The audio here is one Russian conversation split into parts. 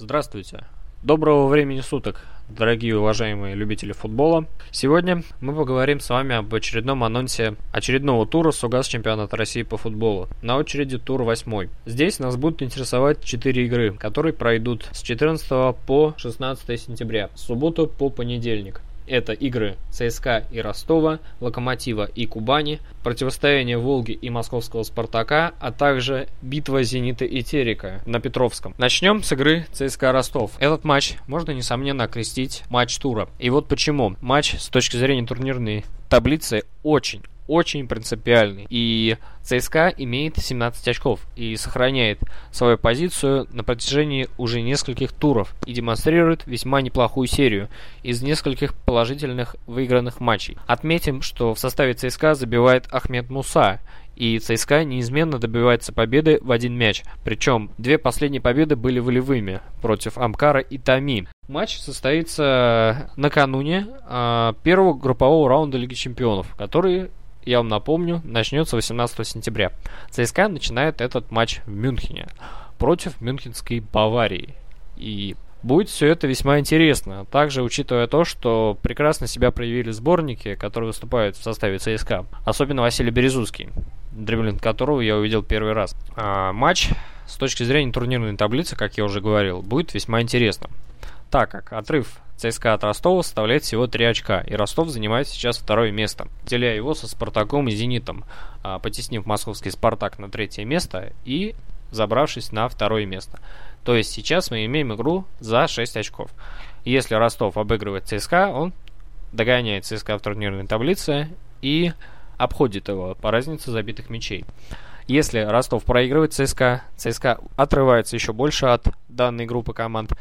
Здравствуйте. Доброго времени суток, дорогие уважаемые любители футбола. Сегодня мы поговорим с вами об очередном анонсе очередного тура Сугас чемпионата России по футболу. На очереди тур 8. Здесь нас будут интересовать 4 игры, которые пройдут с 14 по 16 сентября, субботу по понедельник. Это игры ЦСКА и Ростова, Локомотива и Кубани, противостояние Волги и московского Спартака, а также битва Зенита и Терека на Петровском. Начнем с игры ЦСКА Ростов. Этот матч можно, несомненно, окрестить матч тура. И вот почему. Матч с точки зрения турнирной таблицы очень очень принципиальный. И ЦСКА имеет 17 очков и сохраняет свою позицию на протяжении уже нескольких туров и демонстрирует весьма неплохую серию из нескольких положительных выигранных матчей. Отметим, что в составе ЦСКА забивает Ахмед Муса, и ЦСКА неизменно добивается победы в один мяч. Причем две последние победы были волевыми против Амкара и Тами. Матч состоится накануне э, первого группового раунда Лиги Чемпионов, который я вам напомню, начнется 18 сентября. ЦСКА начинает этот матч в Мюнхене против Мюнхенской Баварии. И будет все это весьма интересно. Также, учитывая то, что прекрасно себя проявили сборники, которые выступают в составе ЦСКА. Особенно Василий Березуский, дриблинг которого я увидел первый раз. А, матч с точки зрения турнирной таблицы, как я уже говорил, будет весьма интересным. Так как отрыв ЦСКА от Ростова составляет всего 3 очка, и Ростов занимает сейчас второе место, деля его со Спартаком и Зенитом, а, потеснив московский Спартак на третье место и забравшись на второе место. То есть сейчас мы имеем игру за 6 очков. Если Ростов обыгрывает ЦСКА, он догоняет ЦСКА в турнирной таблице и обходит его по разнице забитых мячей. Если Ростов проигрывает ЦСКА, ЦСКА отрывается еще больше от данной группы команд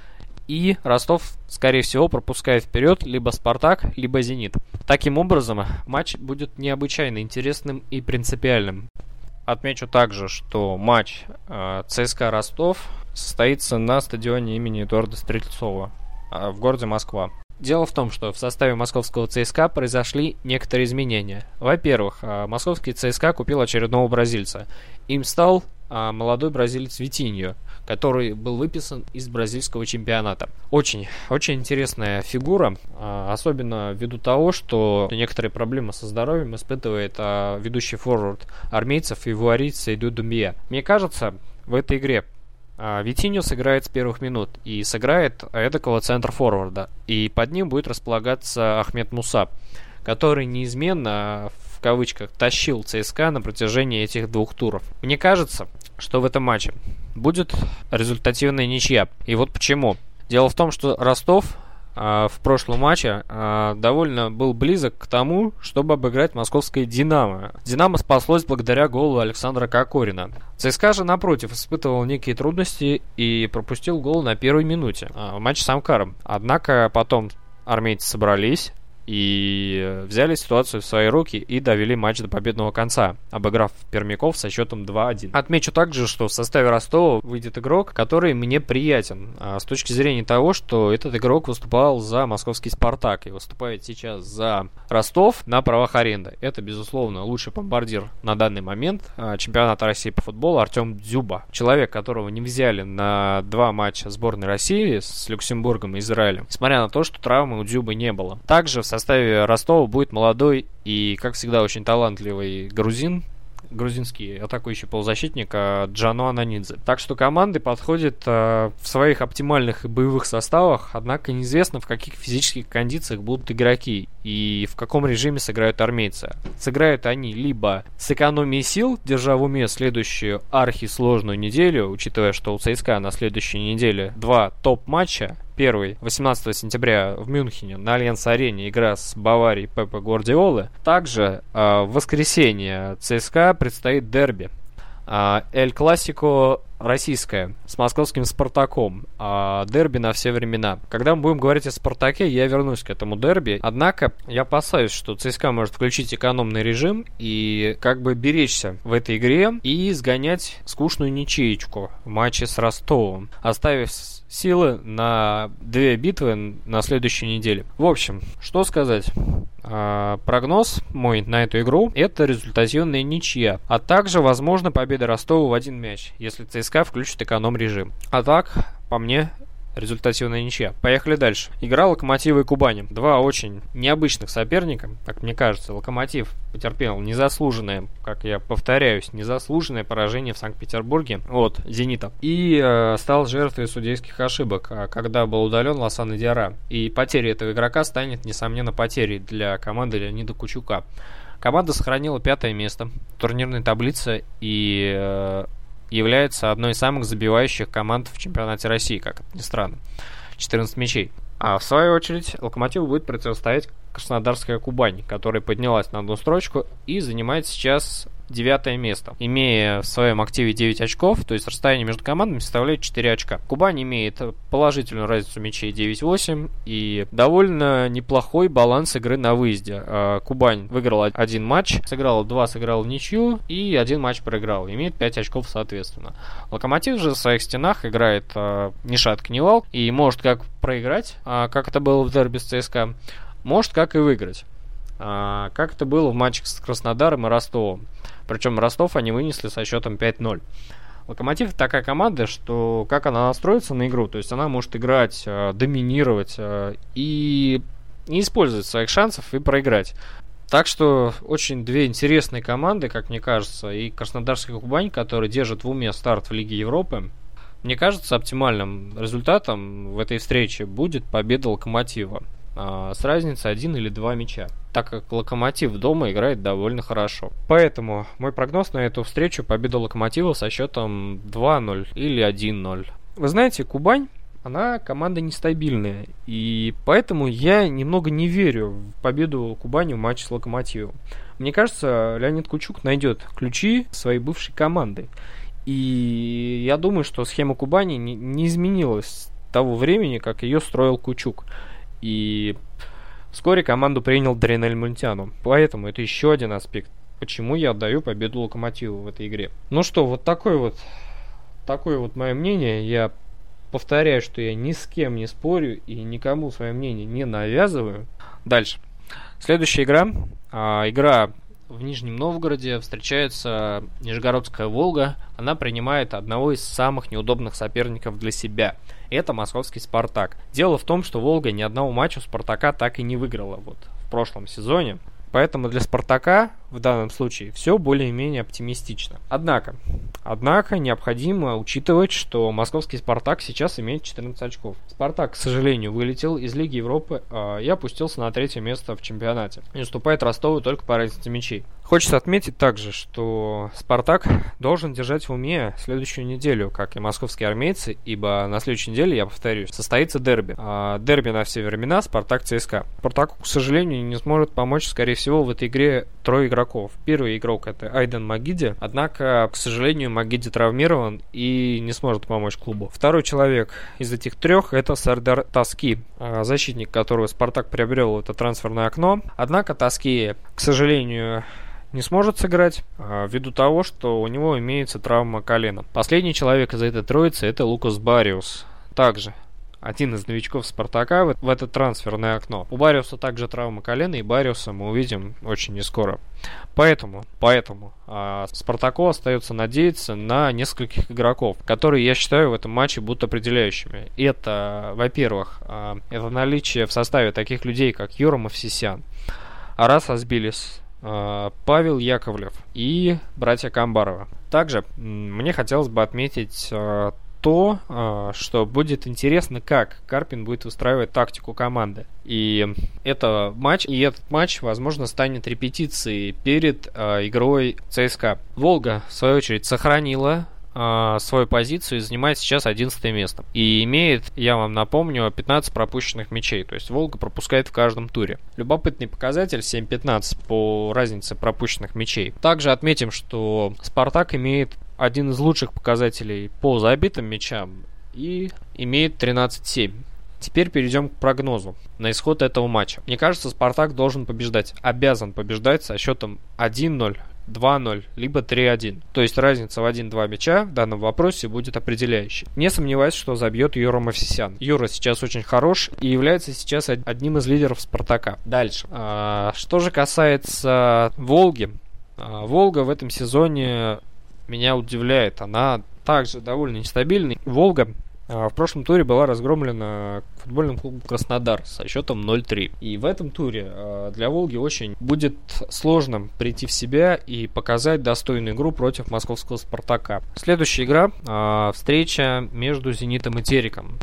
и Ростов, скорее всего, пропускает вперед либо Спартак, либо Зенит. Таким образом, матч будет необычайно интересным и принципиальным. Отмечу также, что матч э, ЦСКА Ростов состоится на стадионе имени Эдуарда Стрельцова э, в городе Москва. Дело в том, что в составе московского ЦСКА произошли некоторые изменения. Во-первых, э, московский ЦСКА купил очередного бразильца. Им стал молодой бразилец Витиньо – который был выписан из бразильского чемпионата. Очень, очень интересная фигура, а, особенно ввиду того, что некоторые проблемы со здоровьем испытывает а, ведущий форвард армейцев и вуарит Сейду Думбия. Мне кажется, в этой игре а, Витиньо сыграет с первых минут и сыграет эдакого центр-форварда. И под ним будет располагаться Ахмед Муса, который неизменно в кавычках тащил ЦСКА на протяжении этих двух туров. Мне кажется, что в этом матче будет результативная ничья. И вот почему. Дело в том, что Ростов э, в прошлом матче э, довольно был близок к тому, чтобы обыграть московское «Динамо». «Динамо» спаслось благодаря голу Александра Кокорина. ЦСКА же, напротив, испытывал некие трудности и пропустил гол на первой минуте э, в матче с Амкаром. Однако потом армейцы собрались, и взяли ситуацию в свои руки и довели матч до победного конца, обыграв пермяков со счетом 2-1. Отмечу также, что в составе Ростова выйдет игрок, который мне приятен, а с точки зрения того, что этот игрок выступал за московский Спартак и выступает сейчас за Ростов на правах аренды. Это, безусловно, лучший бомбардир на данный момент а, чемпионата России по футболу Артем Дзюба. Человек, которого не взяли на два матча сборной России с Люксембургом и Израилем, несмотря на то, что травмы у Дзюбы не было. Также в составе составе Ростова будет молодой и, как всегда, очень талантливый грузин, грузинский атакующий полузащитник а, Джано Ананидзе. Так что команды подходят э, в своих оптимальных боевых составах, однако неизвестно в каких физических кондициях будут игроки и в каком режиме сыграют армейцы. Сыграют они либо с экономией сил, держа в уме следующую архисложную неделю, учитывая, что у ЦСКА на следующей неделе два топ-матча, Первый 18 сентября в Мюнхене на Альянс-арене игра с Баварией Пепа Гвардиолы. Также э, в воскресенье ЦСКА предстоит дерби. Э, Эль Классико российская с московским Спартаком. А дерби на все времена. Когда мы будем говорить о Спартаке, я вернусь к этому дерби. Однако я опасаюсь, что ЦСКА может включить экономный режим и как бы беречься в этой игре и сгонять скучную ничеечку в матче с Ростовом, оставив силы на две битвы на следующей неделе. В общем, что сказать. А, прогноз мой на эту игру это результативная ничья, а также возможно победа Ростова в один мяч, если ЦСКА включит эконом режим. А так, по мне, результативная ничья. Поехали дальше. Игра Локомотива и Кубани. Два очень необычных соперника, как мне кажется. Локомотив потерпел незаслуженное, как я повторяюсь, незаслуженное поражение в Санкт-Петербурге от «Зенита». И э, стал жертвой судейских ошибок, а, когда был удален Лосана Диара. И потеря этого игрока станет, несомненно, потерей для команды Леонида Кучука. Команда сохранила пятое место в турнирной таблице и э, является одной из самых забивающих команд в чемпионате России, как это ни странно. 14 мячей. А в свою очередь Локомотиву будет противостоять Краснодарская Кубань, которая поднялась на одну строчку и занимает сейчас девятое место, имея в своем активе 9 очков, то есть расстояние между командами составляет 4 очка. Кубань имеет положительную разницу мячей 9-8 и довольно неплохой баланс игры на выезде. А, Кубань выиграла один матч, сыграла два, сыграла в ничью и один матч проиграл, имеет 5 очков соответственно. Локомотив же в своих стенах играет э, ни шатка, ни вал и может как проиграть, э, как это было в дерби с ЦСКА, может как и выиграть. А, как это было в матчах с Краснодаром и Ростовом. Причем Ростов они вынесли со счетом 5-0. Локомотив такая команда, что как она настроится на игру, то есть она может играть, э, доминировать э, и не использовать своих шансов и проиграть. Так что очень две интересные команды, как мне кажется, и Краснодарский Кубань, который держит в уме старт в Лиге Европы. Мне кажется, оптимальным результатом в этой встрече будет победа Локомотива а, с разницей один или два мяча, так как Локомотив дома играет довольно хорошо. Поэтому мой прогноз на эту встречу победа Локомотива со счетом 2-0 или 1-0. Вы знаете, Кубань она команда нестабильная, и поэтому я немного не верю в победу Кубани в матче с Локомотивом. Мне кажется, Леонид Кучук найдет ключи своей бывшей команды. И я думаю, что схема Кубани не, не изменилась с того времени, как ее строил Кучук. И вскоре команду принял Дренель Мультяну. Поэтому это еще один аспект, почему я отдаю победу Локомотиву в этой игре. Ну что, вот такой вот, такое вот мое мнение. Я повторяю, что я ни с кем не спорю и никому свое мнение не навязываю. Дальше. Следующая игра. А, игра в Нижнем Новгороде встречается Нижегородская Волга. Она принимает одного из самых неудобных соперников для себя. Это московский Спартак. Дело в том, что Волга ни одного матча у Спартака так и не выиграла вот в прошлом сезоне. Поэтому для Спартака в данном случае все более-менее оптимистично. Однако, однако необходимо учитывать, что московский Спартак сейчас имеет 14 очков. Спартак, к сожалению, вылетел из Лиги Европы э, и опустился на третье место в чемпионате. И уступает Ростову только по разнице мячей. Хочется отметить также, что Спартак должен держать в уме следующую неделю, как и московские армейцы, ибо на следующей неделе, я повторюсь, состоится дерби. А дерби на все времена Спартак ЦСКА. Спартаку, к сожалению, не сможет помочь, скорее всего, в этой игре трое игроков. Первый игрок это Айден Магиди, однако, к сожалению, Магиди травмирован и не сможет помочь клубу. Второй человек из этих трех это Сардар Таски, а, защитник, которого Спартак приобрел это трансферное окно. Однако Таски, к сожалению, не сможет сыграть а, ввиду того, что у него имеется травма колена. Последний человек из этой троицы это Лукас Бариус. Также один из новичков Спартака в, это трансферное окно. У Бариуса также травма колена, и Бариуса мы увидим очень не скоро. Поэтому, поэтому э, Спартаку остается надеяться на нескольких игроков, которые, я считаю, в этом матче будут определяющими. Это, во-первых, э, это наличие в составе таких людей, как Юра Мавсисян, Арас Асбилис, э, Павел Яковлев и братья Камбарова. Также мне хотелось бы отметить э, то, а, что будет интересно, как Карпин будет устраивать тактику команды. И это матч, и этот матч, возможно, станет репетицией перед игрой ЦСКА. Волга, в свою очередь, сохранила э, свою позицию и занимает сейчас 11 место. И имеет, я вам напомню, 15 пропущенных мячей. То есть Волга пропускает в каждом туре. Любопытный показатель 7-15 по разнице пропущенных мячей. Также отметим, что Спартак имеет один из лучших показателей по забитым мячам и имеет 13-7. Теперь перейдем к прогнозу на исход этого матча. Мне кажется, Спартак должен побеждать, обязан побеждать со счетом 1-0, 2-0, либо 3-1. То есть разница в 1-2 мяча в данном вопросе будет определяющей. Не сомневаюсь, что забьет Юра Мавсисян. Юра сейчас очень хорош и является сейчас одним из лидеров Спартака. Дальше. А, что же касается Волги. А, Волга в этом сезоне меня удивляет. Она также довольно нестабильная. Волга в прошлом туре была разгромлена футбольным клубом Краснодар со счетом 0-3. И в этом туре для Волги очень будет сложно прийти в себя и показать достойную игру против московского Спартака. Следующая игра – встреча между Зенитом и Териком.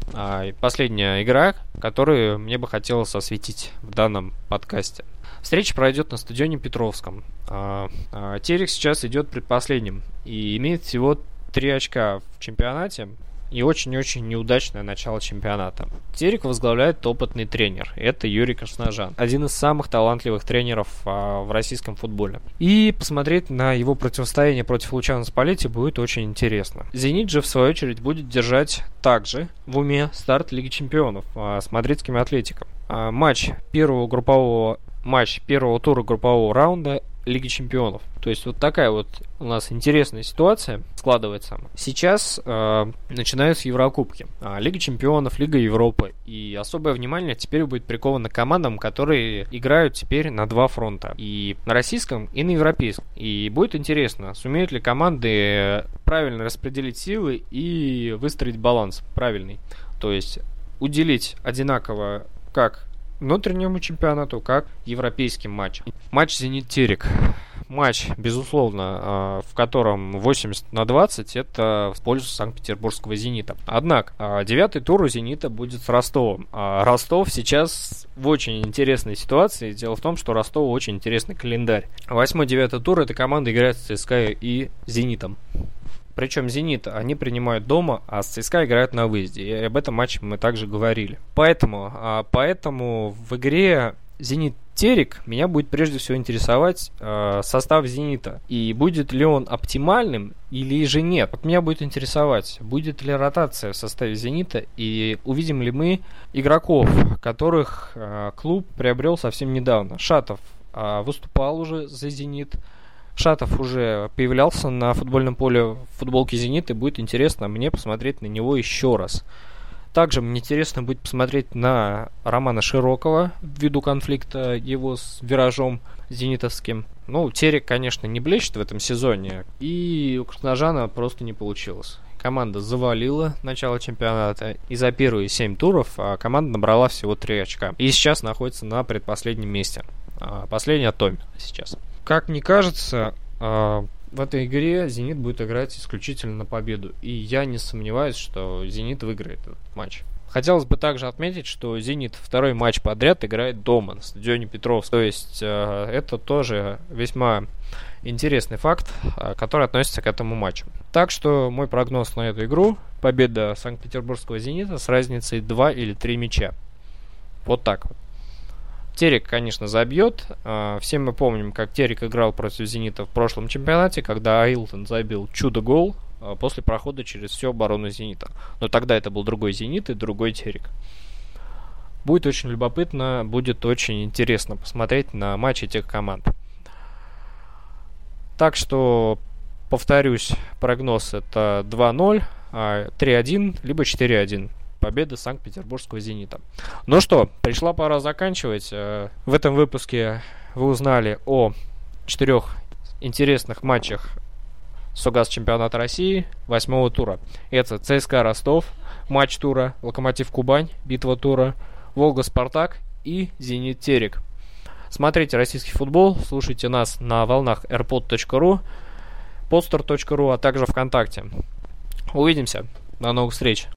Последняя игра, которую мне бы хотелось осветить в данном подкасте. Встреча пройдет на стадионе Петровском. А, а, Терек сейчас идет предпоследним и имеет всего 3 очка в чемпионате и очень-очень неудачное начало чемпионата. Терек возглавляет опытный тренер. Это Юрий Красножан. Один из самых талантливых тренеров а, в российском футболе. И посмотреть на его противостояние против Лучана Спалетти будет очень интересно. Зенит же, в свою очередь, будет держать также в уме старт Лиги Чемпионов а, с мадридским Атлетиком. А, матч первого группового матч первого тура группового раунда Лиги Чемпионов. То есть вот такая вот у нас интересная ситуация складывается. Сейчас э, начинаются Еврокубки. А, Лига Чемпионов, Лига Европы. И особое внимание теперь будет приковано командам, которые играют теперь на два фронта. И на российском, и на европейском. И будет интересно, сумеют ли команды правильно распределить силы и выстроить баланс правильный. То есть уделить одинаково как внутреннему чемпионату, как европейским матчам. Матч «Зенит-Терек». Матч, безусловно, а, в котором 80 на 20 это в пользу Санкт-Петербургского «Зенита». Однако, а, девятый тур у «Зенита» будет с Ростовом. А Ростов сейчас в очень интересной ситуации. Дело в том, что Ростову очень интересный календарь. Восьмой-девятый тур эта команда играет с ЦСКА и «Зенитом». Причем «Зенит» они принимают дома, а ЦСКА играют на выезде. И об этом матче мы также говорили. Поэтому, а, поэтому в игре «Зенит» Терек меня будет прежде всего интересовать э, состав Зенита. И будет ли он оптимальным или же нет. Вот меня будет интересовать, будет ли ротация в составе Зенита и увидим ли мы игроков, которых э, клуб приобрел совсем недавно. Шатов э, выступал уже за Зенит. Шатов уже появлялся на футбольном поле в футболке «Зенит», и будет интересно мне посмотреть на него еще раз. Также мне интересно будет посмотреть на Романа Широкого ввиду конфликта его с виражом зенитовским. Ну, Терек, конечно, не блещет в этом сезоне, и у Красножана просто не получилось. Команда завалила начало чемпионата, и за первые 7 туров а команда набрала всего 3 очка. И сейчас находится на предпоследнем месте. А, последний от Томи сейчас. Как мне кажется, а, в этой игре Зенит будет играть исключительно на победу. И я не сомневаюсь, что Зенит выиграет этот матч. Хотелось бы также отметить, что Зенит второй матч подряд играет дома на стадионе Петровск. То есть э, это тоже весьма интересный факт, э, который относится к этому матчу. Так что мой прогноз на эту игру победа Санкт-Петербургского Зенита с разницей 2 или 3 мяча. Вот так вот. Терек, конечно, забьет. А, все мы помним, как Терек играл против Зенита в прошлом чемпионате, когда Айлтон забил чудо-гол а, после прохода через всю оборону Зенита. Но тогда это был другой Зенит и другой Терек. Будет очень любопытно, будет очень интересно посмотреть на матч этих команд. Так что, повторюсь, прогноз это 2-0, 3-1, а, либо 4-1 победы Санкт-Петербургского «Зенита». Ну что, пришла пора заканчивать. Э, в этом выпуске вы узнали о четырех интересных матчах Сугаз чемпионата России восьмого тура. Это ЦСКА Ростов, матч тура, Локомотив Кубань, битва тура, Волга Спартак и Зенит Терек. Смотрите российский футбол, слушайте нас на волнах airpod.ru, podster.ru, а также ВКонтакте. Увидимся. До новых встреч.